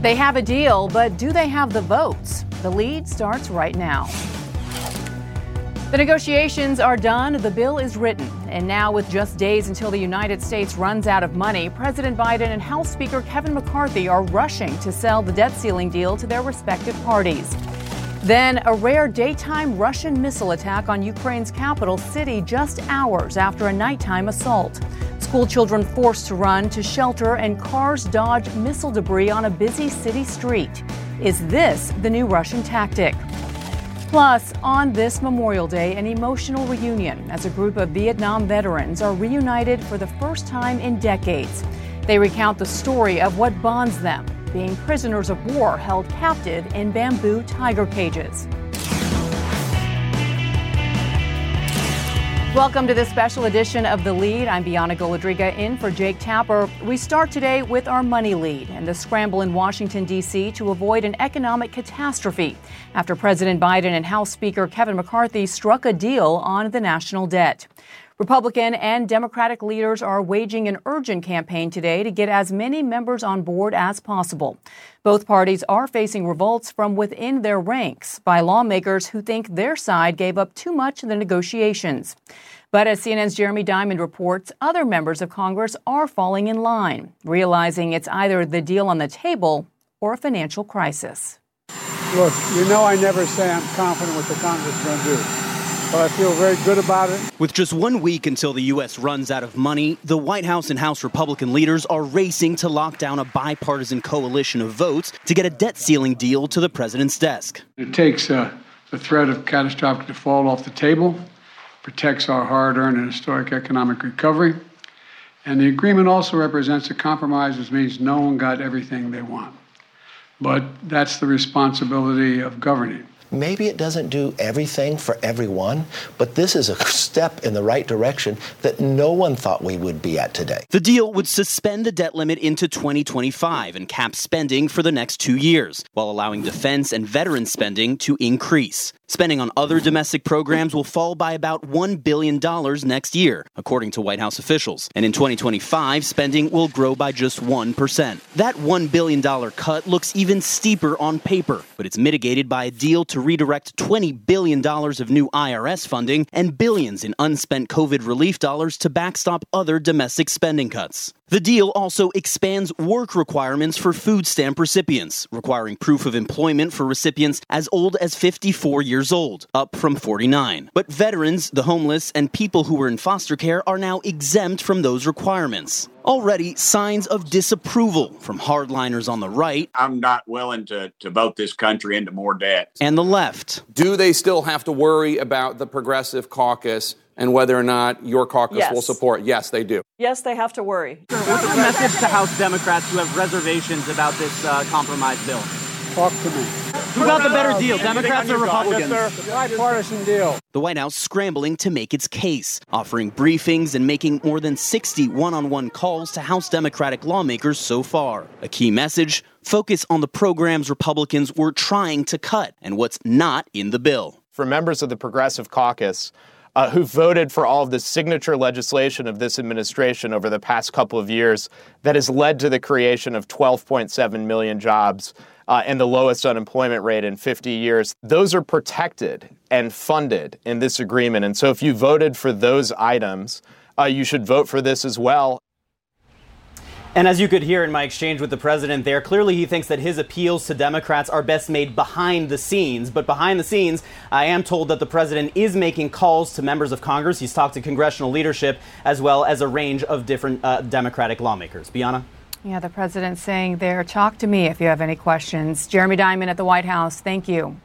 They have a deal, but do they have the votes? The lead starts right now. The negotiations are done, the bill is written, and now, with just days until the United States runs out of money, President Biden and House Speaker Kevin McCarthy are rushing to sell the debt ceiling deal to their respective parties. Then, a rare daytime Russian missile attack on Ukraine's capital city just hours after a nighttime assault. School children forced to run to shelter and cars dodge missile debris on a busy city street. Is this the new Russian tactic? Plus, on this Memorial Day, an emotional reunion as a group of Vietnam veterans are reunited for the first time in decades. They recount the story of what bonds them, being prisoners of war held captive in bamboo tiger cages. Welcome to this special edition of The Lead. I'm Bianna Golodryga in for Jake Tapper. We start today with our money lead and the scramble in Washington, D.C. to avoid an economic catastrophe after President Biden and House Speaker Kevin McCarthy struck a deal on the national debt. Republican and Democratic leaders are waging an urgent campaign today to get as many members on board as possible. Both parties are facing revolts from within their ranks by lawmakers who think their side gave up too much in the negotiations. But as CNN's Jeremy Diamond reports, other members of Congress are falling in line, realizing it's either the deal on the table or a financial crisis. Look, you know I never say I'm confident what the Congress is going to do but I feel very good about it. With just one week until the U.S. runs out of money, the White House and House Republican leaders are racing to lock down a bipartisan coalition of votes to get a debt ceiling deal to the president's desk. It takes uh, the threat of catastrophic default off the table, protects our hard earned and historic economic recovery, and the agreement also represents a compromise, which means no one got everything they want. But that's the responsibility of governing. Maybe it doesn't do everything for everyone, but this is a step in the right direction that no one thought we would be at today. The deal would suspend the debt limit into 2025 and cap spending for the next two years, while allowing defense and veteran spending to increase. Spending on other domestic programs will fall by about $1 billion next year, according to White House officials. And in 2025, spending will grow by just 1%. That $1 billion cut looks even steeper on paper, but it's mitigated by a deal to redirect $20 billion of new IRS funding and billions in unspent COVID relief dollars to backstop other domestic spending cuts. The deal also expands work requirements for food stamp recipients, requiring proof of employment for recipients as old as 54 years old, up from 49. But veterans, the homeless, and people who were in foster care are now exempt from those requirements. Already, signs of disapproval from hardliners on the right. I'm not willing to, to vote this country into more debt. And the left. Do they still have to worry about the Progressive Caucus and whether or not your caucus yes. will support. Yes, they do. Yes, they have to worry. What's the message to House Democrats who have reservations about this uh, compromise bill? Talk to me. Who got the better deal, Democrats or Republicans? Yes, bipartisan deal. The White House scrambling to make its case, offering briefings and making more than 60 one on one calls to House Democratic lawmakers so far. A key message focus on the programs Republicans were trying to cut and what's not in the bill. For members of the Progressive Caucus, uh, who voted for all of the signature legislation of this administration over the past couple of years that has led to the creation of 12.7 million jobs uh, and the lowest unemployment rate in 50 years. Those are protected and funded in this agreement. And so if you voted for those items, uh, you should vote for this as well. And as you could hear in my exchange with the president there, clearly he thinks that his appeals to Democrats are best made behind the scenes. But behind the scenes, I am told that the president is making calls to members of Congress. He's talked to congressional leadership as well as a range of different uh, Democratic lawmakers. Bianna? Yeah, the president saying there, talk to me if you have any questions. Jeremy Diamond at the White House, thank you.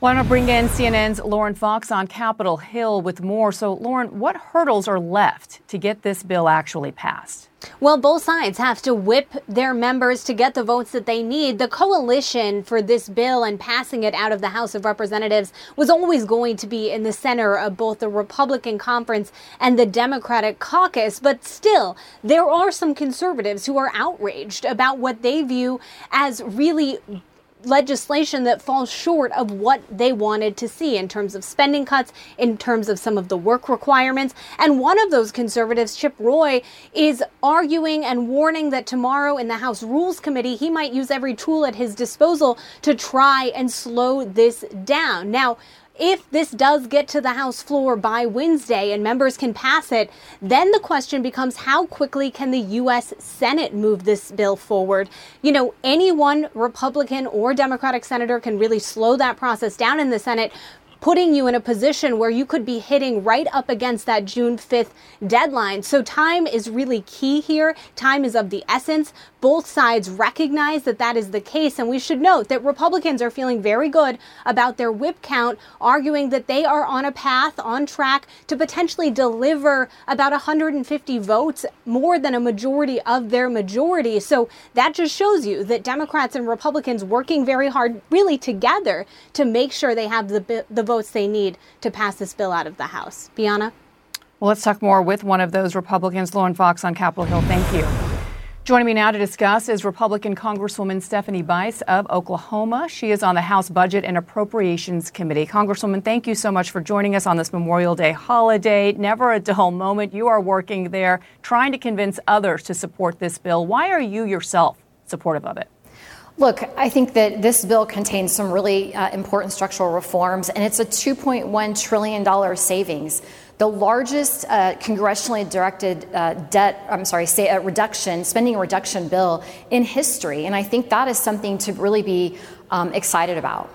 Want to bring in CNN's Lauren Fox on Capitol Hill with more. So, Lauren, what hurdles are left to get this bill actually passed? Well, both sides have to whip their members to get the votes that they need. The coalition for this bill and passing it out of the House of Representatives was always going to be in the center of both the Republican conference and the Democratic caucus. But still, there are some conservatives who are outraged about what they view as really legislation that falls short of what they wanted to see in terms of spending cuts, in terms of some of the work requirements. And one of those conservatives, Chip Roy, is arguing and warning that tomorrow in the House Rules Committee, he might use every tool at his disposal to try and slow this down. Now, if this does get to the House floor by Wednesday and members can pass it, then the question becomes how quickly can the U.S. Senate move this bill forward? You know, any one Republican or Democratic senator can really slow that process down in the Senate putting you in a position where you could be hitting right up against that June 5th deadline. So time is really key here. Time is of the essence. Both sides recognize that that is the case. And we should note that Republicans are feeling very good about their whip count, arguing that they are on a path, on track to potentially deliver about 150 votes, more than a majority of their majority. So that just shows you that Democrats and Republicans working very hard, really together, to make sure they have the, the votes they need to pass this bill out of the House. Bianna? Well, let's talk more with one of those Republicans, Lauren Fox on Capitol Hill. Thank you. Joining me now to discuss is Republican Congresswoman Stephanie Bice of Oklahoma. She is on the House Budget and Appropriations Committee. Congresswoman, thank you so much for joining us on this Memorial Day holiday. Never a dull moment. You are working there trying to convince others to support this bill. Why are you yourself supportive of it? Look, I think that this bill contains some really uh, important structural reforms, and it's a $2.1 trillion savings the largest uh, congressionally directed uh, debt, I'm sorry, say a reduction, spending reduction bill in history. And I think that is something to really be um, excited about.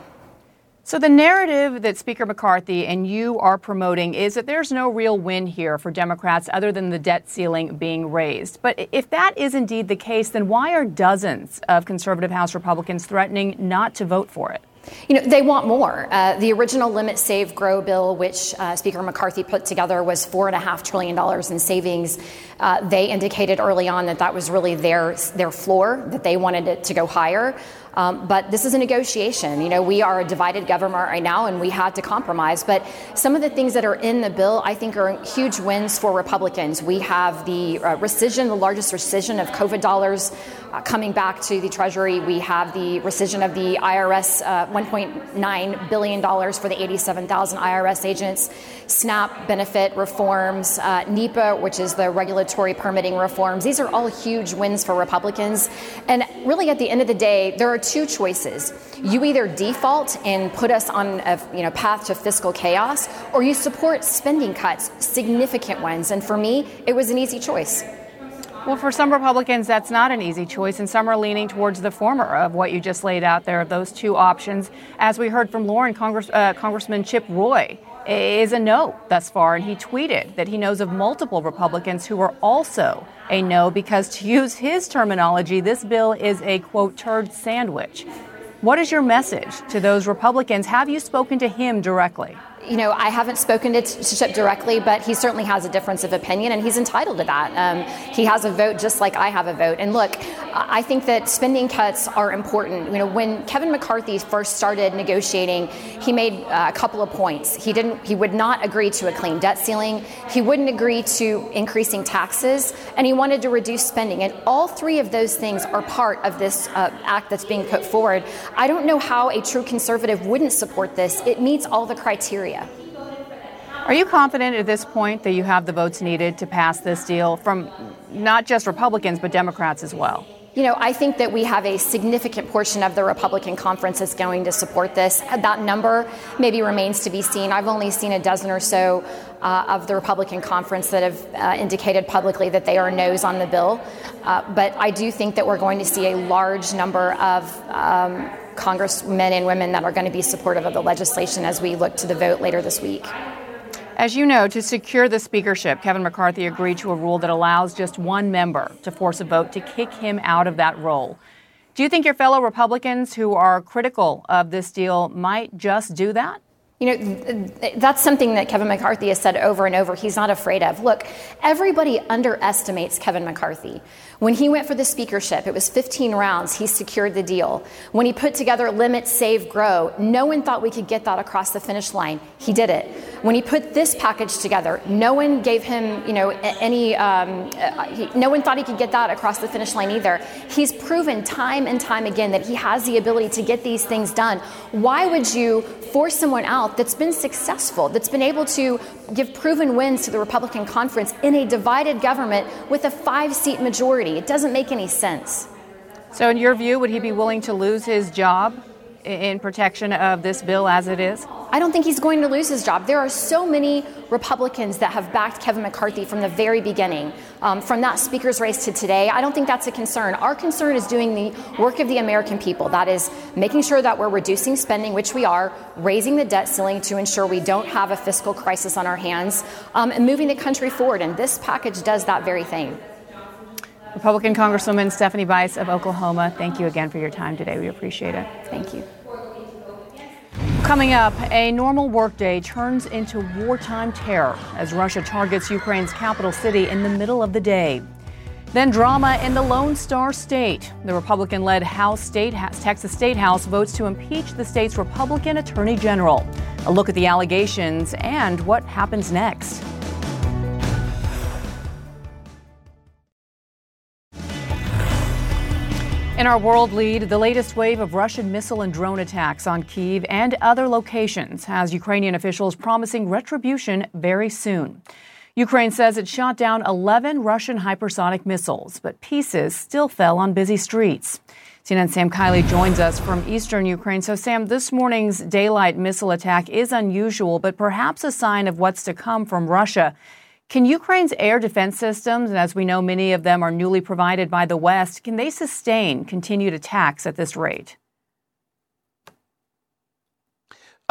So, the narrative that Speaker McCarthy and you are promoting is that there's no real win here for Democrats other than the debt ceiling being raised. But if that is indeed the case, then why are dozens of conservative House Republicans threatening not to vote for it? You know, they want more. Uh, the original Limit Save Grow bill, which uh, Speaker McCarthy put together, was $4.5 trillion in savings. Uh, they indicated early on that that was really their, their floor, that they wanted it to go higher. Um, but this is a negotiation. You know, we are a divided government right now, and we had to compromise. But some of the things that are in the bill, I think, are huge wins for Republicans. We have the uh, rescission, the largest rescission of COVID dollars uh, coming back to the Treasury. We have the rescission of the IRS, uh, $1.9 billion for the 87,000 IRS agents, SNAP benefit reforms, uh, NEPA, which is the regulatory permitting reforms. These are all huge wins for Republicans. And really, at the end of the day, there are two choices. You either default and put us on a you know, path to fiscal chaos, or you support spending cuts, significant ones. And for me, it was an easy choice. Well, for some Republicans, that's not an easy choice, and some are leaning towards the former of what you just laid out there, those two options. As we heard from Lauren, Congress, uh, Congressman Chip Roy is a no thus far, and he tweeted that he knows of multiple Republicans who are also a no because, to use his terminology, this bill is a quote turd sandwich. What is your message to those Republicans? Have you spoken to him directly? You know, I haven't spoken to, Chip directly, but he certainly has a difference of opinion, and he's entitled to that. Um, he has a vote just like I have a vote. And look, I think that spending cuts are important. You know, when Kevin McCarthy first started negotiating, he made uh, a couple of points. He didn't. He would not agree to a clean debt ceiling. He wouldn't agree to increasing taxes, and he wanted to reduce spending. And all three of those things are part of this uh, act that's being put forward. I don't know how a true conservative wouldn't support this. It meets all the criteria area. Are you confident at this point that you have the votes needed to pass this deal from not just Republicans, but Democrats as well? You know, I think that we have a significant portion of the Republican conference that's going to support this. That number maybe remains to be seen. I've only seen a dozen or so uh, of the Republican conference that have uh, indicated publicly that they are no's on the bill. Uh, but I do think that we're going to see a large number of um, congressmen and women that are going to be supportive of the legislation as we look to the vote later this week. As you know, to secure the speakership, Kevin McCarthy agreed to a rule that allows just one member to force a vote to kick him out of that role. Do you think your fellow Republicans who are critical of this deal might just do that? You know, that's something that Kevin McCarthy has said over and over. He's not afraid of. Look, everybody underestimates Kevin McCarthy. When he went for the speakership, it was 15 rounds. He secured the deal. When he put together Limit, Save, Grow, no one thought we could get that across the finish line. He did it. When he put this package together, no one gave him, you know, any, um, uh, he, no one thought he could get that across the finish line either. He's proven time and time again that he has the ability to get these things done. Why would you force someone out that's been successful, that's been able to give proven wins to the Republican conference in a divided government with a five seat majority? It doesn't make any sense. So, in your view, would he be willing to lose his job in protection of this bill as it is? I don't think he's going to lose his job. There are so many Republicans that have backed Kevin McCarthy from the very beginning, um, from that speaker's race to today. I don't think that's a concern. Our concern is doing the work of the American people. That is making sure that we're reducing spending, which we are, raising the debt ceiling to ensure we don't have a fiscal crisis on our hands, um, and moving the country forward. And this package does that very thing. Republican Congresswoman Stephanie Bice of Oklahoma, thank you again for your time today. We appreciate it. Thank you. Coming up, a normal workday turns into wartime terror as Russia targets Ukraine's capital city in the middle of the day. Then drama in the Lone Star State. The Republican led House State, Texas State House votes to impeach the state's Republican Attorney General. A look at the allegations and what happens next. In our world lead, the latest wave of Russian missile and drone attacks on Kiev and other locations has Ukrainian officials promising retribution very soon. Ukraine says it shot down 11 Russian hypersonic missiles, but pieces still fell on busy streets. CNN Sam Kiley joins us from eastern Ukraine. So, Sam, this morning's daylight missile attack is unusual, but perhaps a sign of what's to come from Russia. Can Ukraine's air defense systems, and as we know, many of them are newly provided by the West, can they sustain continued attacks at this rate?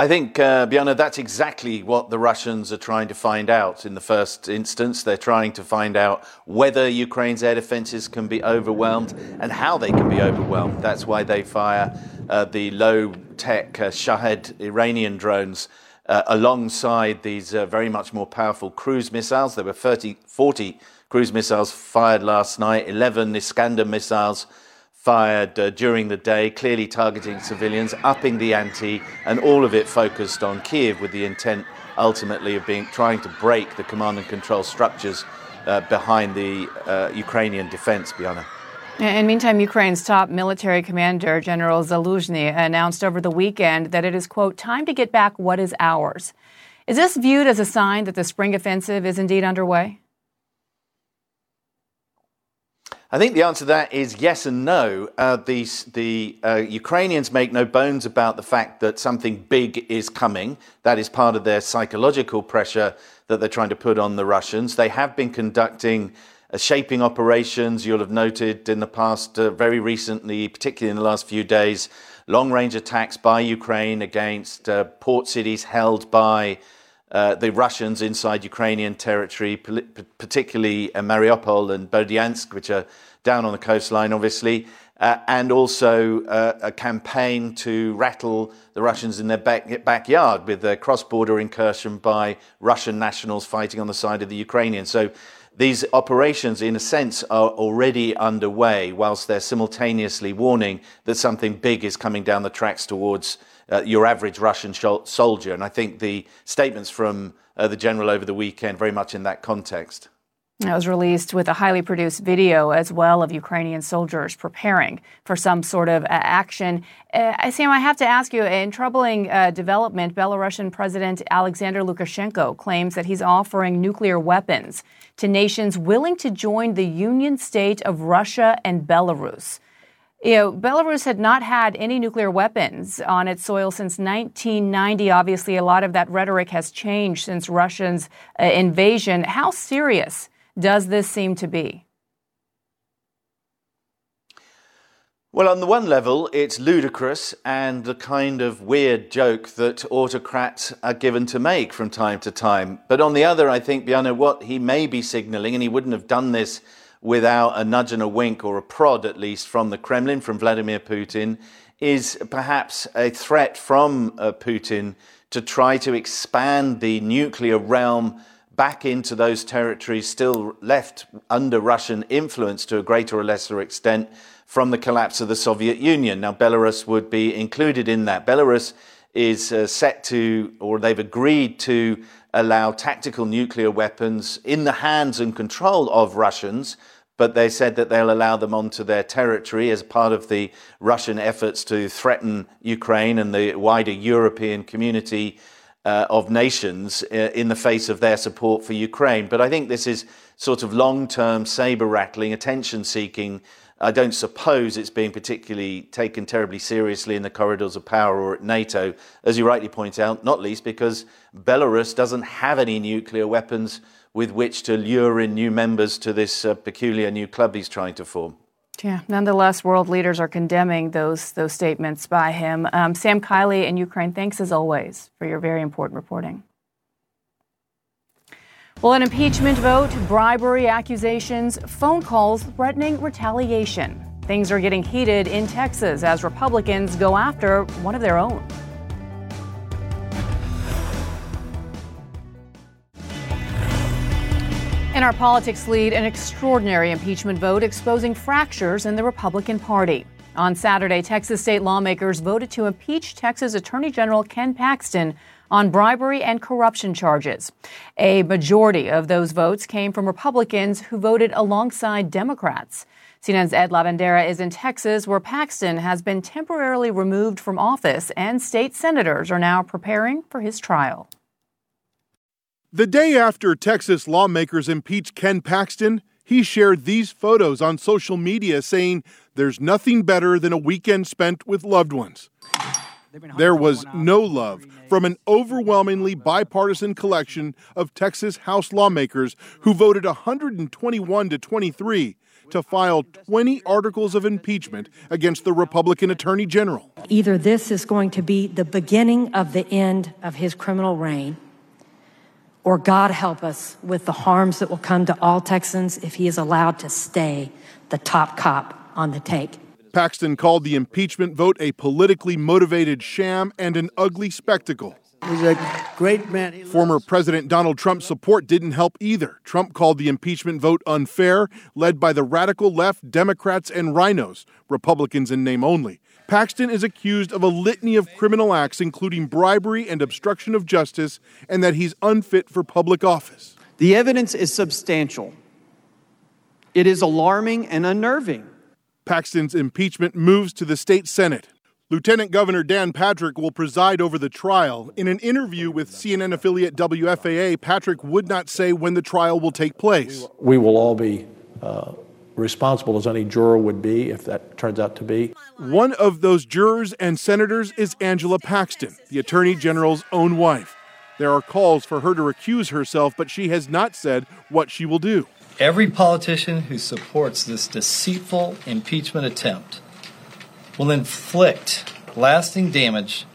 I think, uh, Bjorn, that's exactly what the Russians are trying to find out in the first instance. They're trying to find out whether Ukraine's air defenses can be overwhelmed and how they can be overwhelmed. That's why they fire uh, the low tech uh, Shahed Iranian drones uh, alongside these uh, very much more powerful cruise missiles. There were 30, 40 cruise missiles fired last night, 11 Iskander missiles fired uh, during the day, clearly targeting civilians, upping the ante, and all of it focused on Kiev with the intent ultimately of being trying to break the command and control structures uh, behind the uh, Ukrainian defense, Bianna. In meantime, Ukraine's top military commander, General Zaluzhny, announced over the weekend that it is, quote, time to get back what is ours. Is this viewed as a sign that the spring offensive is indeed underway? I think the answer to that is yes and no. Uh, the the uh, Ukrainians make no bones about the fact that something big is coming. That is part of their psychological pressure that they're trying to put on the Russians. They have been conducting shaping operations. You'll have noted in the past, uh, very recently, particularly in the last few days, long range attacks by Ukraine against uh, port cities held by uh, the Russians inside Ukrainian territory, particularly Mariupol and Berdyansk, which are down on the coastline, obviously. Uh, and also uh, a campaign to rattle the Russians in their back, backyard with a cross border incursion by Russian nationals fighting on the side of the Ukrainians. So these operations, in a sense, are already underway, whilst they're simultaneously warning that something big is coming down the tracks towards uh, your average Russian soldier. And I think the statements from uh, the general over the weekend very much in that context. It was released with a highly produced video as well of Ukrainian soldiers preparing for some sort of uh, action. Uh, Sam, I have to ask you in troubling uh, development, Belarusian President Alexander Lukashenko claims that he's offering nuclear weapons to nations willing to join the Union State of Russia and Belarus. You know, Belarus had not had any nuclear weapons on its soil since 1990. Obviously, a lot of that rhetoric has changed since Russia's uh, invasion. How serious does this seem to be? Well, on the one level, it's ludicrous and the kind of weird joke that autocrats are given to make from time to time. But on the other, I think, Bianna, what he may be signalling, and he wouldn't have done this without a nudge and a wink or a prod, at least, from the Kremlin, from Vladimir Putin, is perhaps a threat from uh, Putin to try to expand the nuclear realm back into those territories still left under Russian influence to a greater or lesser extent from the collapse of the Soviet Union. Now, Belarus would be included in that. Belarus is uh, set to, or they've agreed to allow tactical nuclear weapons in the hands and control of Russians, but they said that they'll allow them onto their territory as part of the Russian efforts to threaten Ukraine and the wider European community uh, of nations uh, in the face of their support for Ukraine. But I think this is sort of long term, saber rattling, attention seeking I don't suppose it's being particularly taken terribly seriously in the corridors of power or at NATO, as you rightly point out, not least because Belarus doesn't have any nuclear weapons with which to lure in new members to this uh, peculiar new club he's trying to form. Yeah, nonetheless, world leaders are condemning those those statements by him. Um, Sam Kiley in Ukraine, thanks as always for your very important reporting. Well, an impeachment vote, bribery accusations, phone calls threatening retaliation. Things are getting heated in Texas as Republicans go after one of their own. In our politics lead, an extraordinary impeachment vote exposing fractures in the Republican Party. On Saturday, Texas state lawmakers voted to impeach Texas Attorney General Ken Paxton on bribery and corruption charges. A majority of those votes came from Republicans who voted alongside Democrats. CNN's Ed Lavandera is in Texas, where Paxton has been temporarily removed from office, and state senators are now preparing for his trial. The day after Texas lawmakers impeached Ken Paxton, he shared these photos on social media saying there's nothing better than a weekend spent with loved ones. There was no love from an overwhelmingly bipartisan collection of Texas House lawmakers who voted 121 to 23 to file 20 articles of impeachment against the Republican Attorney General. Either this is going to be the beginning of the end of his criminal reign, or God help us with the harms that will come to all Texans if he is allowed to stay the top cop on the take. Paxton called the impeachment vote a politically motivated sham and an ugly spectacle. He's a great man. Former President Donald Trump's support didn't help either. Trump called the impeachment vote unfair, led by the radical left, Democrats, and RINOs, Republicans in name only. Paxton is accused of a litany of criminal acts, including bribery and obstruction of justice, and that he's unfit for public office. The evidence is substantial. It is alarming and unnerving. Paxton's impeachment moves to the state Senate. Lieutenant Governor Dan Patrick will preside over the trial. In an interview with CNN affiliate WFAA, Patrick would not say when the trial will take place. We will all be uh, responsible as any juror would be if that turns out to be. One of those jurors and senators is Angela Paxton, the Attorney General's own wife. There are calls for her to recuse herself, but she has not said what she will do. Every politician who supports this deceitful impeachment attempt will inflict lasting damage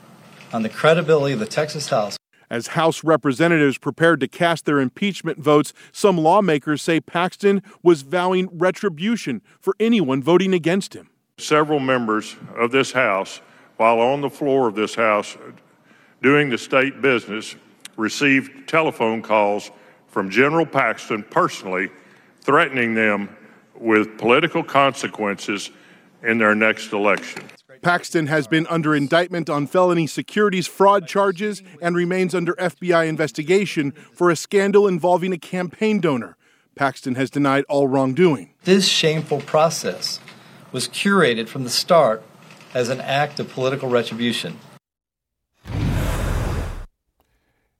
on the credibility of the Texas House. As House representatives prepared to cast their impeachment votes, some lawmakers say Paxton was vowing retribution for anyone voting against him. Several members of this House, while on the floor of this House doing the state business, received telephone calls from General Paxton personally threatening them with political consequences in their next election. Paxton has been under indictment on felony securities fraud charges and remains under FBI investigation for a scandal involving a campaign donor. Paxton has denied all wrongdoing. This shameful process was curated from the start as an act of political retribution.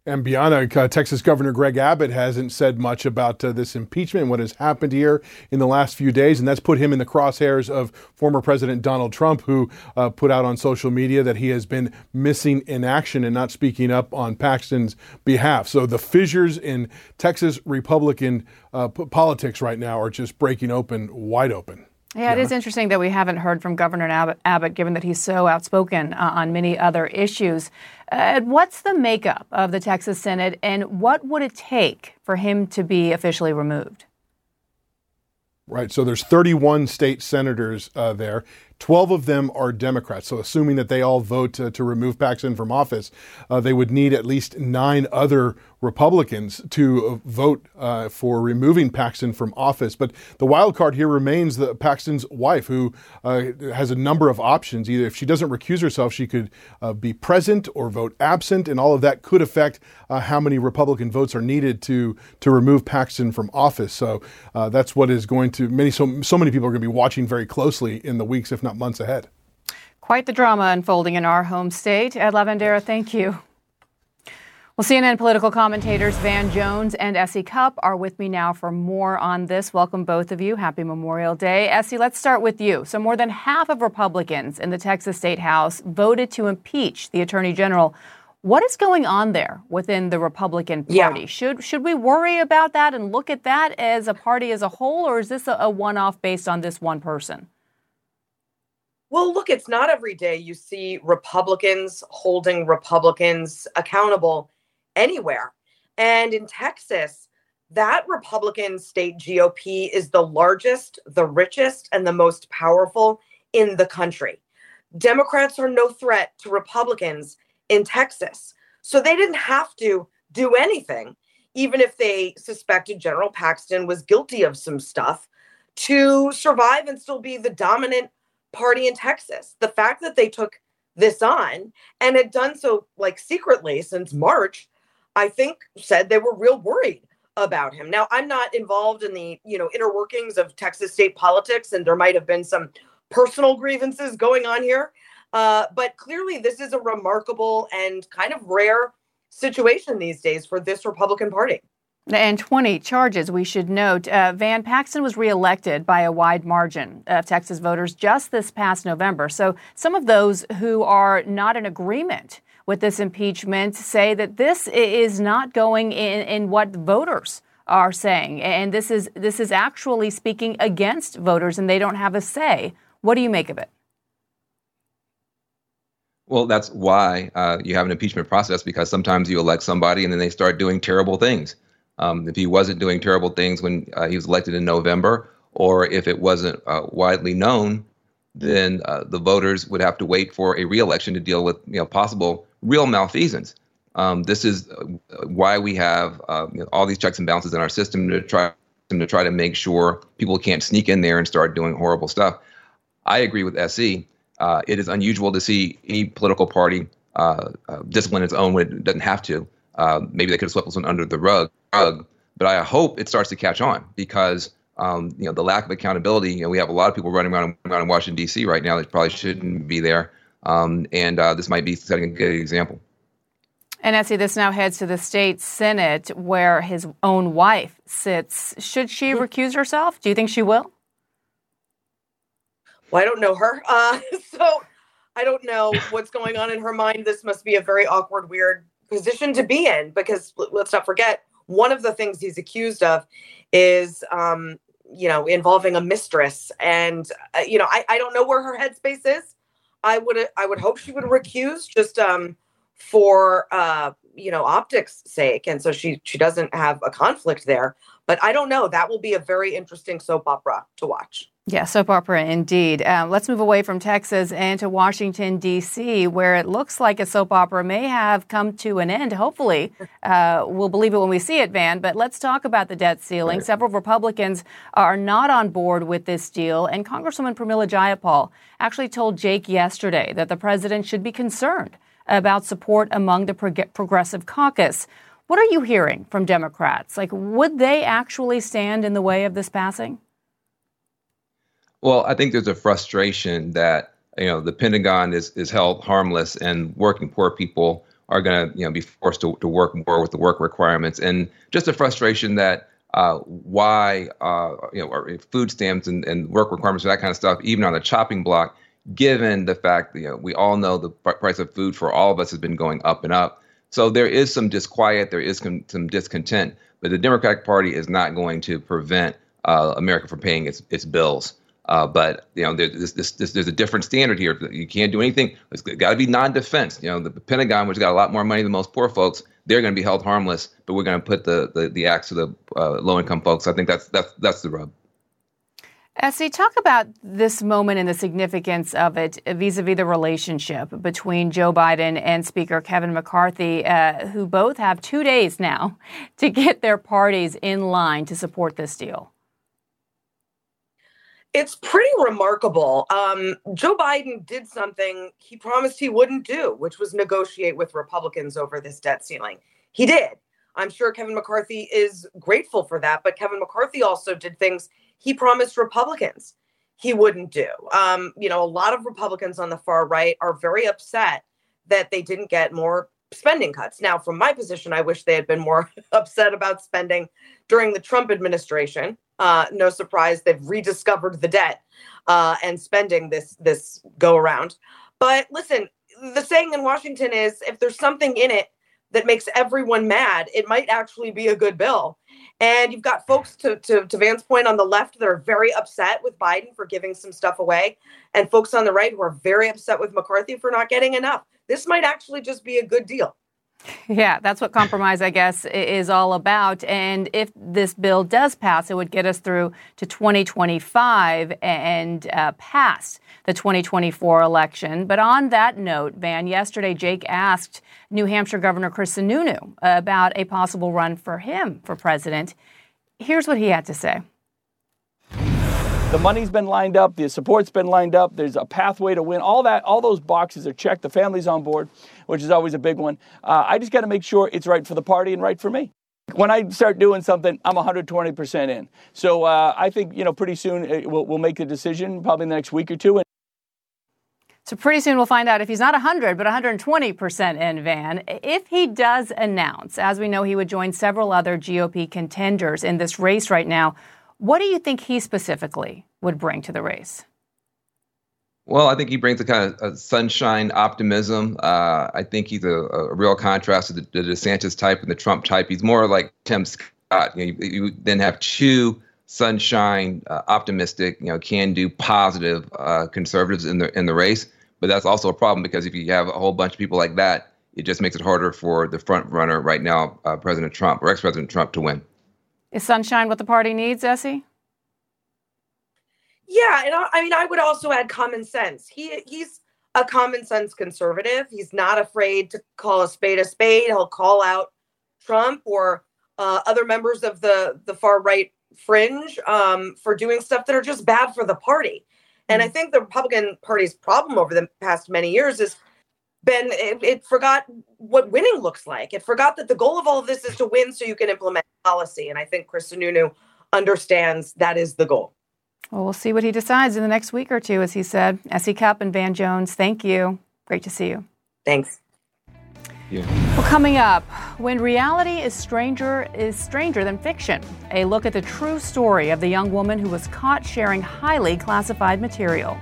And beyond, uh, Texas Governor Greg Abbott hasn't said much about uh, this impeachment and what has happened here in the last few days, and that's put him in the crosshairs of former President Donald Trump, who uh, put out on social media that he has been missing in action and not speaking up on Paxton's behalf. So the fissures in Texas Republican uh, politics right now are just breaking open, wide open. Yeah, it is interesting that we haven't heard from Governor Abbott, Abbott given that he's so outspoken uh, on many other issues. Uh, what's the makeup of the Texas Senate, and what would it take for him to be officially removed? Right. So there's 31 state senators uh, there. 12 of them are Democrats. So, assuming that they all vote to, to remove Paxton from office, uh, they would need at least nine other Republicans to uh, vote uh, for removing Paxton from office. But the wild card here remains the Paxton's wife, who uh, has a number of options. Either if she doesn't recuse herself, she could uh, be present or vote absent, and all of that could affect uh, how many Republican votes are needed to to remove Paxton from office. So that's what is going to many so so many people are going to be watching very closely in the weeks, if not months ahead. Quite the drama unfolding in our home state. Ed Lavandera, thank you. Well, CNN political commentators Van Jones and S.E. Cupp are with me now for more on this. Welcome, both of you. Happy Memorial Day. Essie, let's start with you. So, more than half of Republicans in the Texas State House voted to impeach the Attorney General. What is going on there within the Republican Party? Yeah. Should should we worry about that and look at that as a party as a whole, or is this a, a one-off based on this one person? Well, look, it's not every day you see Republicans holding Republicans accountable anywhere. And in Texas, that Republican state GOP is the largest, the richest, and the most powerful in the country. Democrats are no threat to Republicans in Texas. So they didn't have to do anything, even if they suspected General Paxton was guilty of some stuff, to survive and still be the dominant party in Texas. The fact that they took this on and had done so like secretly since March, I think said they were real worried about him. Now, I'm not involved in the, you know, inner workings of Texas state politics and there might have been some personal grievances going on here. Uh, but clearly this is a remarkable and kind of rare situation these days for this Republican Party. And 20 charges, we should note. Uh, Van Paxton was reelected by a wide margin of Texas voters just this past November. So some of those who are not in agreement with this impeachment say that this is not going in, in what voters are saying. And this is, this is actually speaking against voters, and they don't have a say. What do you make of it? Well, that's why uh, you have an impeachment process because sometimes you elect somebody and then they start doing terrible things. Um, if he wasn't doing terrible things when uh, he was elected in November, or if it wasn't uh, widely known, then uh, the voters would have to wait for a reelection to deal with you know possible real malfeasance. Um, this is uh, why we have uh, you know, all these checks and balances in our system to try to try to make sure people can't sneak in there and start doing horrible stuff. I agree with SE. Uh, it is unusual to see any political party discipline its own when it doesn't have to. maybe they could have swept this one under the rug drug, but I hope it starts to catch on because um, you know the lack of accountability. You know, we have a lot of people running around, around in Washington D.C. right now that probably shouldn't be there, um, and uh, this might be setting a good example. And S.E., this now heads to the state senate where his own wife sits. Should she recuse herself? Do you think she will? Well, I don't know her, uh, so I don't know what's going on in her mind. This must be a very awkward, weird position to be in because let's not forget one of the things he's accused of is um, you know involving a mistress and uh, you know I, I don't know where her headspace is i would i would hope she would recuse just um for uh you know optics sake. And so she she doesn't have a conflict there. But i don't know. That will be a very interesting soap opera to watch yeah, soap opera indeed. Uh, let's move away from Texas and to Washington, D.C., where it looks like a soap opera may have come to an end. Hopefully, uh, we'll believe it when we see it, Van. But let's talk about the debt ceiling. Right. Several Republicans are not on board with this deal, and Congresswoman Pramila Jayapal actually told Jake yesterday that the president should be concerned about support among the prog- progressive caucus. What are you hearing from Democrats? Like, would they actually stand in the way of this passing? Well, I think there's a frustration that you know the Pentagon is is held harmless, and working poor people are going to you know be forced to, to work more with the work requirements, and just a frustration that uh, why uh, you know food stamps and, and work requirements and that kind of stuff, even on the chopping block, given the fact that you know we all know the price of food for all of us has been going up and up. So there is some disquiet, there is some, some discontent, but the Democratic Party is not going to prevent uh, America from paying its its bills. Uh, but you know, there's this, this, there's a different standard here. You can't do anything. It's got to be non-defense. You know, the Pentagon, which got a lot more money than most poor folks, they're going to be held harmless. But we're going to put the the, the axe to the uh, low-income folks. I think that's that's that's the rub. S.E., talk about this moment and the significance of it vis a vis the relationship between Joe Biden and Speaker Kevin McCarthy, uh, who both have two days now to get their parties in line to support this deal. It's pretty remarkable. Um, Joe Biden did something he promised he wouldn't do, which was negotiate with Republicans over this debt ceiling. He did. I'm sure Kevin McCarthy is grateful for that, but Kevin McCarthy also did things he promised Republicans he wouldn't do. Um, you know, a lot of Republicans on the far right are very upset that they didn't get more spending cuts. Now, from my position, I wish they had been more upset about spending during the Trump administration. Uh, no surprise, they've rediscovered the debt uh, and spending this this go around. But listen, the saying in Washington is if there's something in it that makes everyone mad, it might actually be a good bill. And you've got folks to, to, to Van's point on the left that are very upset with Biden for giving some stuff away, and folks on the right who are very upset with McCarthy for not getting enough. This might actually just be a good deal. Yeah, that's what compromise, I guess, is all about. And if this bill does pass, it would get us through to 2025 and uh, past the 2024 election. But on that note, Van, yesterday Jake asked New Hampshire Governor Chris Sununu about a possible run for him for president. Here's what he had to say. The money's been lined up, the support's been lined up, there's a pathway to win. All that, all those boxes are checked. The family's on board, which is always a big one. Uh, I just got to make sure it's right for the party and right for me. When I start doing something, I'm 120% in. So uh, I think you know pretty soon uh, we'll, we'll make the decision, probably in the next week or two. So pretty soon we'll find out if he's not 100 but 120% in Van. If he does announce, as we know he would join several other GOP contenders in this race right now, what do you think he specifically would bring to the race? Well, I think he brings a kind of a sunshine optimism. Uh, I think he's a, a, real contrast to the, the, DeSantis type and the Trump type. He's more like Tim Scott. You, know, you, you then have two sunshine, uh, optimistic, you know, can-do, positive uh, conservatives in the in the race. But that's also a problem because if you have a whole bunch of people like that, it just makes it harder for the front runner right now, uh, President Trump or ex-President Trump, to win. Is sunshine what the party needs, S.E.? Yeah, and I, I mean, I would also add common sense. He he's a common sense conservative. He's not afraid to call a spade a spade. He'll call out Trump or uh, other members of the the far right fringe um, for doing stuff that are just bad for the party. And I mm. think the Republican Party's problem over the past many years is been it, it, forgot what winning looks like. It forgot that the goal of all of this is to win so you can implement policy. And I think Chris Sununu understands that is the goal. Well, we'll see what he decides in the next week or two, as he said. S.E. Cupp and Van Jones, thank you. Great to see you. Thanks. Yeah. Well, coming up, when reality is stranger is stranger than fiction. A look at the true story of the young woman who was caught sharing highly classified material.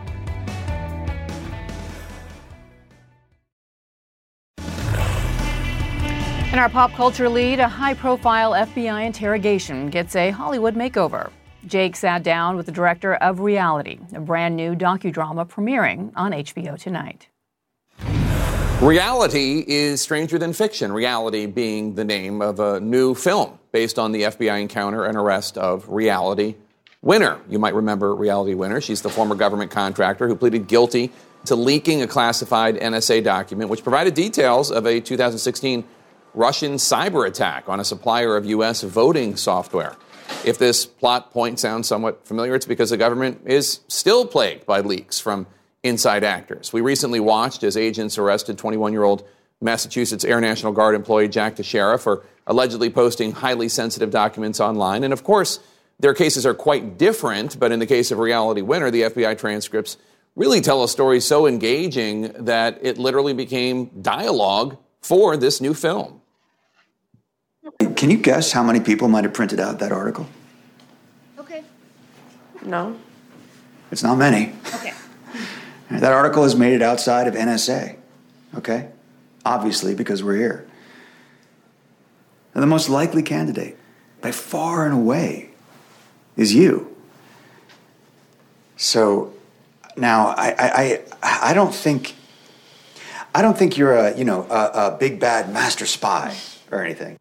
In our pop culture lead, a high profile FBI interrogation gets a Hollywood makeover. Jake sat down with the director of Reality, a brand new docudrama premiering on HBO tonight. Reality is stranger than fiction, reality being the name of a new film based on the FBI encounter and arrest of Reality Winner. You might remember Reality Winner. She's the former government contractor who pleaded guilty to leaking a classified NSA document which provided details of a 2016 Russian cyber attack on a supplier of U.S. voting software. If this plot point sounds somewhat familiar, it's because the government is still plagued by leaks from inside actors. We recently watched as agents arrested 21 year old Massachusetts Air National Guard employee Jack Teixeira for allegedly posting highly sensitive documents online. And of course, their cases are quite different, but in the case of Reality Winner, the FBI transcripts really tell a story so engaging that it literally became dialogue for this new film. Can you guess how many people might have printed out that article? Okay. No. It's not many. Okay. That article has made it outside of NSA. Okay? Obviously, because we're here. And the most likely candidate, by far and away, is you. So now I, I, I, I don't think I don't think you're a you know a, a big bad master spy or anything.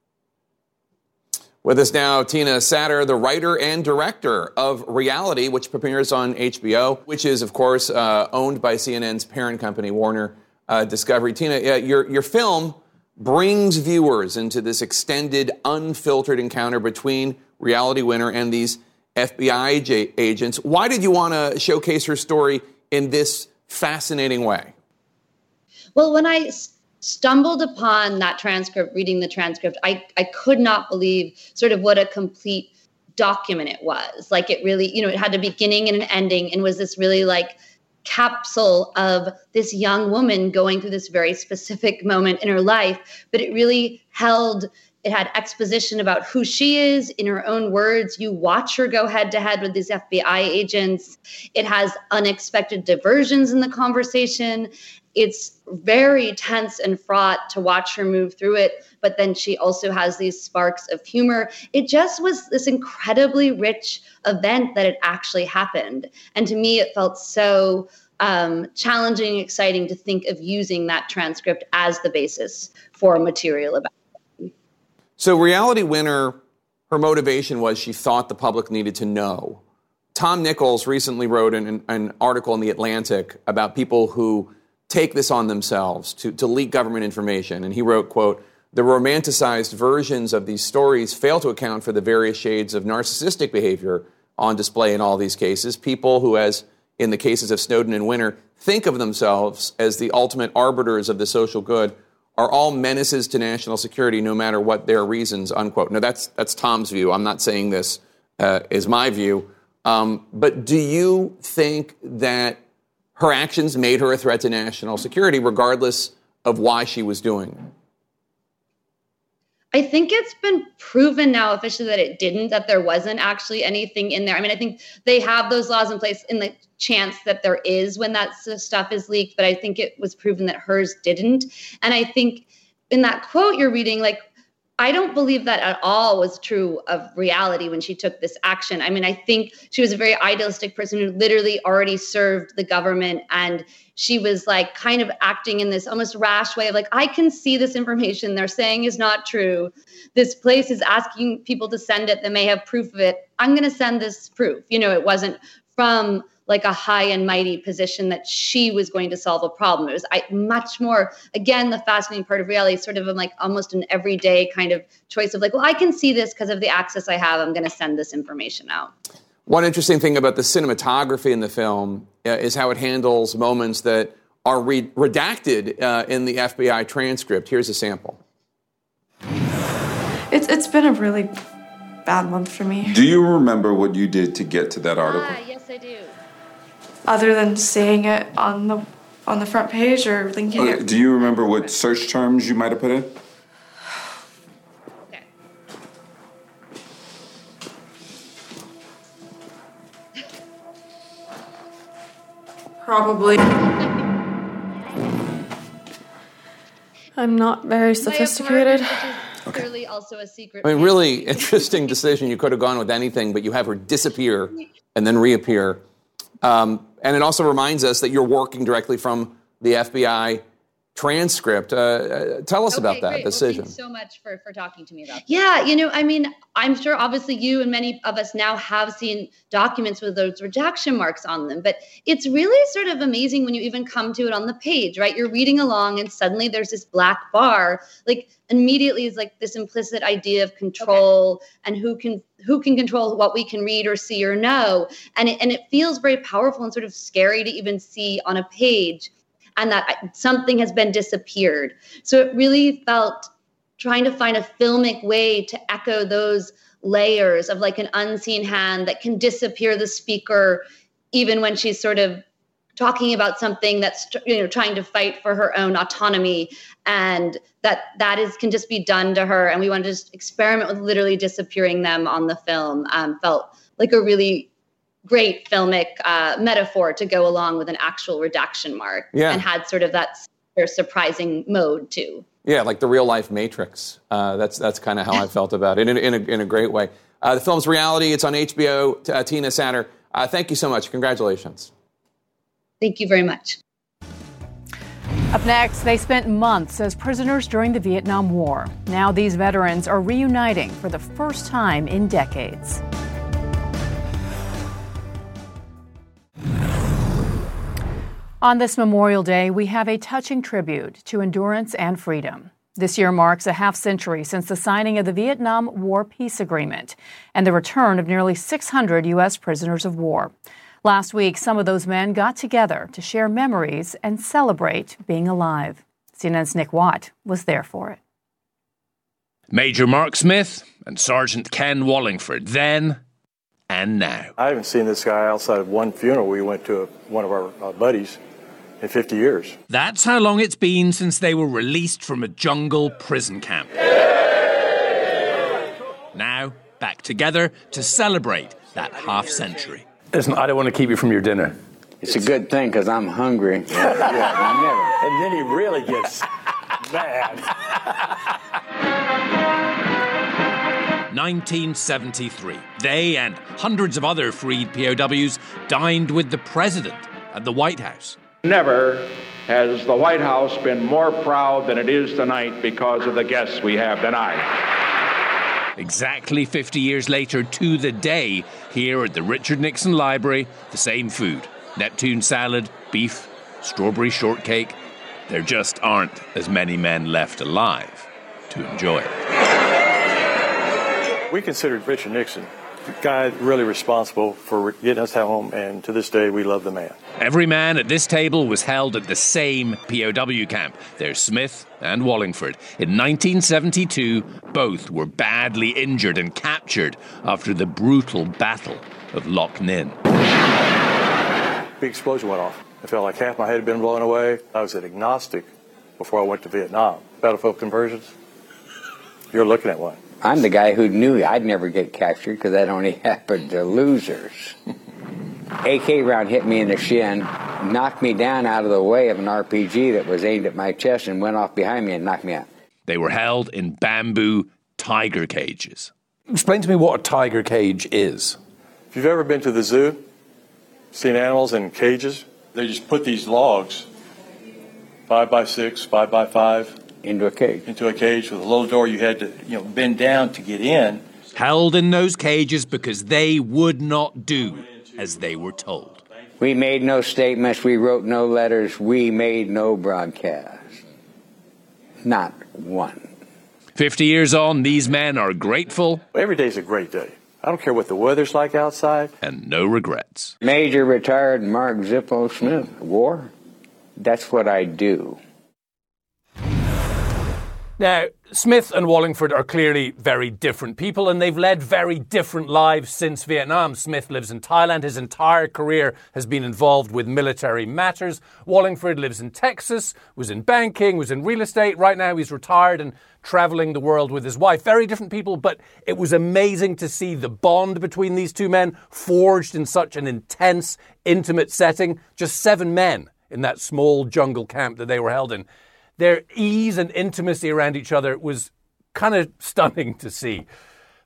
With us now, Tina Satter, the writer and director of Reality, which premieres on HBO, which is, of course, uh, owned by CNN's parent company, Warner uh, Discovery. Tina, uh, your, your film brings viewers into this extended, unfiltered encounter between Reality Winner and these FBI j- agents. Why did you want to showcase her story in this fascinating way? Well, when I stumbled upon that transcript, reading the transcript, I, I could not believe sort of what a complete document it was. Like it really, you know, it had a beginning and an ending and was this really like capsule of this young woman going through this very specific moment in her life, but it really held it had exposition about who she is in her own words. You watch her go head to head with these FBI agents. It has unexpected diversions in the conversation it's very tense and fraught to watch her move through it but then she also has these sparks of humor. It just was this incredibly rich event that had actually happened. And to me it felt so um, challenging and exciting to think of using that transcript as the basis for material about it. so reality winner her motivation was she thought the public needed to know. Tom nichols recently wrote an, an article in the atlantic about people who take this on themselves to, to leak government information. And he wrote, quote, the romanticized versions of these stories fail to account for the various shades of narcissistic behavior on display in all these cases. People who, as in the cases of Snowden and Winter, think of themselves as the ultimate arbiters of the social good are all menaces to national security, no matter what their reasons, unquote. Now, that's, that's Tom's view. I'm not saying this uh, is my view. Um, but do you think that her actions made her a threat to national security, regardless of why she was doing. I think it's been proven now officially that it didn't, that there wasn't actually anything in there. I mean, I think they have those laws in place in the chance that there is when that stuff is leaked, but I think it was proven that hers didn't. And I think in that quote you're reading, like I don't believe that at all was true of reality when she took this action. I mean, I think she was a very idealistic person who literally already served the government and she was like kind of acting in this almost rash way of like, I can see this information they're saying is not true. This place is asking people to send it that may have proof of it. I'm going to send this proof. You know, it wasn't from like a high and mighty position that she was going to solve a problem. It was I, much more, again, the fascinating part of reality, sort of like almost an everyday kind of choice of like, well, I can see this because of the access I have. I'm going to send this information out. One interesting thing about the cinematography in the film uh, is how it handles moments that are re- redacted uh, in the FBI transcript. Here's a sample. It's, it's been a really bad month for me. Do you remember what you did to get to that article? Ah, yes, I do other than saying it on the on the front page or linking uh, it. Do you remember what search terms you might have put in? okay. Probably. I'm not very sophisticated. Clearly, also a secret. I mean, really interesting decision. You could have gone with anything, but you have her disappear and then reappear. Um, and it also reminds us that you're working directly from the FBI transcript. Uh, uh, tell us okay, about that great. decision. Well, so much for, for talking to me about that. Yeah, you know, I mean, I'm sure obviously you and many of us now have seen documents with those redaction marks on them, but it's really sort of amazing when you even come to it on the page, right? You're reading along and suddenly there's this black bar. Like immediately is like this implicit idea of control okay. and who can who can control what we can read or see or know. And it, and it feels very powerful and sort of scary to even see on a page and that something has been disappeared. So it really felt trying to find a filmic way to echo those layers of like an unseen hand that can disappear the speaker even when she's sort of talking about something that's you know trying to fight for her own autonomy. And that that is can just be done to her. And we want to just experiment with literally disappearing them on the film. Um, felt like a really great filmic uh, metaphor to go along with an actual redaction mark yeah. and had sort of that surprising mode too. Yeah, like the real life Matrix. Uh, that's that's kind of how I felt about it in, in, a, in a great way. Uh, the film's reality. It's on HBO. Uh, Tina Satter, uh, thank you so much. Congratulations. Thank you very much. Up next, they spent months as prisoners during the Vietnam War. Now these veterans are reuniting for the first time in decades. On this Memorial Day, we have a touching tribute to endurance and freedom. This year marks a half century since the signing of the Vietnam War Peace Agreement and the return of nearly 600 U.S. prisoners of war. Last week, some of those men got together to share memories and celebrate being alive. CNN's Nick Watt was there for it. Major Mark Smith and Sergeant Ken Wallingford then and now. I haven't seen this guy outside of one funeral we went to, one of our uh, buddies, in 50 years. That's how long it's been since they were released from a jungle prison camp. Now, back together to celebrate that half century. Listen, I don't want to keep you from your dinner. It's a good thing because I'm hungry. yeah, yeah, and then he really gets mad. 1973. They and hundreds of other freed POWs dined with the president at the White House. Never has the White House been more proud than it is tonight because of the guests we have tonight. Exactly 50 years later to the day, here at the Richard Nixon Library, the same food Neptune salad, beef, strawberry shortcake. There just aren't as many men left alive to enjoy it. We considered Richard Nixon the guy really responsible for getting us home, and to this day, we love the man. Every man at this table was held at the same POW camp. There's Smith and Wallingford. In 1972, both were badly injured and captured after the brutal Battle of Loc Ninh. Big explosion went off. I felt like half my head had been blown away. I was an agnostic before I went to Vietnam. Battlefield conversions, you're looking at one. I'm the guy who knew I'd never get captured because that only happened to losers. AK round hit me in the shin, knocked me down out of the way of an RPG that was aimed at my chest and went off behind me and knocked me out. They were held in bamboo tiger cages. Explain to me what a tiger cage is. If you've ever been to the zoo, seen animals in cages, they just put these logs, five by six, five by five, into a cage. Into a cage with a little door you had to, you know, bend down to get in. Held in those cages because they would not do as they were told. We made no statements, we wrote no letters, we made no broadcast. Not one. 50 years on, these men are grateful. Every day's a great day. I don't care what the weather's like outside. And no regrets. Major retired Mark Zippo Smith. War? That's what I do. Now, Smith and Wallingford are clearly very different people and they've led very different lives since Vietnam. Smith lives in Thailand. His entire career has been involved with military matters. Wallingford lives in Texas, was in banking, was in real estate. Right now he's retired and traveling the world with his wife. Very different people, but it was amazing to see the bond between these two men forged in such an intense, intimate setting. Just seven men in that small jungle camp that they were held in their ease and intimacy around each other was kind of stunning to see.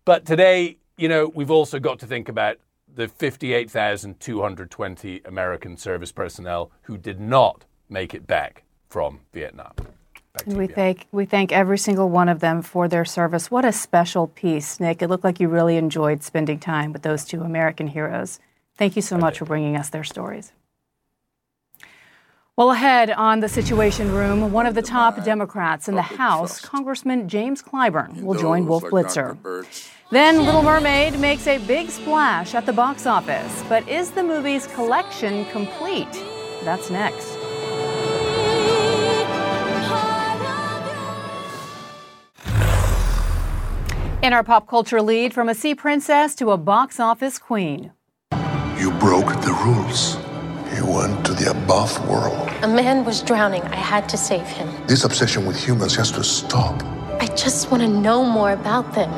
But today, you know, we've also got to think about the 58,220 American service personnel who did not make it back from Vietnam. We thank we thank every single one of them for their service. What a special piece, Nick. It looked like you really enjoyed spending time with those two American heroes. Thank you so much for bringing us their stories. Well, ahead on the Situation Room, one of the top Democrats in the House, Congressman James Clyburn, will join Wolf Blitzer. Then Little Mermaid makes a big splash at the box office. But is the movie's collection complete? That's next. In our pop culture lead, from a sea princess to a box office queen. You broke the rules. You went to the above world. A man was drowning. I had to save him. This obsession with humans has to stop. I just want to know more about them.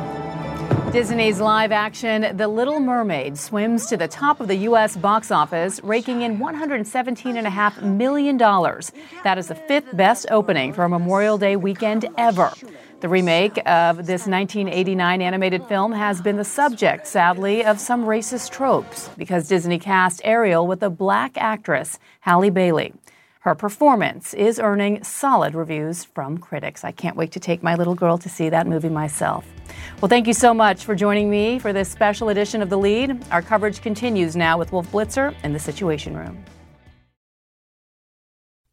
Disney's live action The Little Mermaid swims to the top of the U.S. box office, raking in $117.5 million. That is the fifth best opening for a Memorial Day weekend ever. The remake of this 1989 animated film has been the subject, sadly, of some racist tropes because Disney cast Ariel with a black actress, Halle Bailey. Her performance is earning solid reviews from critics. I can't wait to take my little girl to see that movie myself. Well, thank you so much for joining me for this special edition of The Lead. Our coverage continues now with Wolf Blitzer in the Situation Room.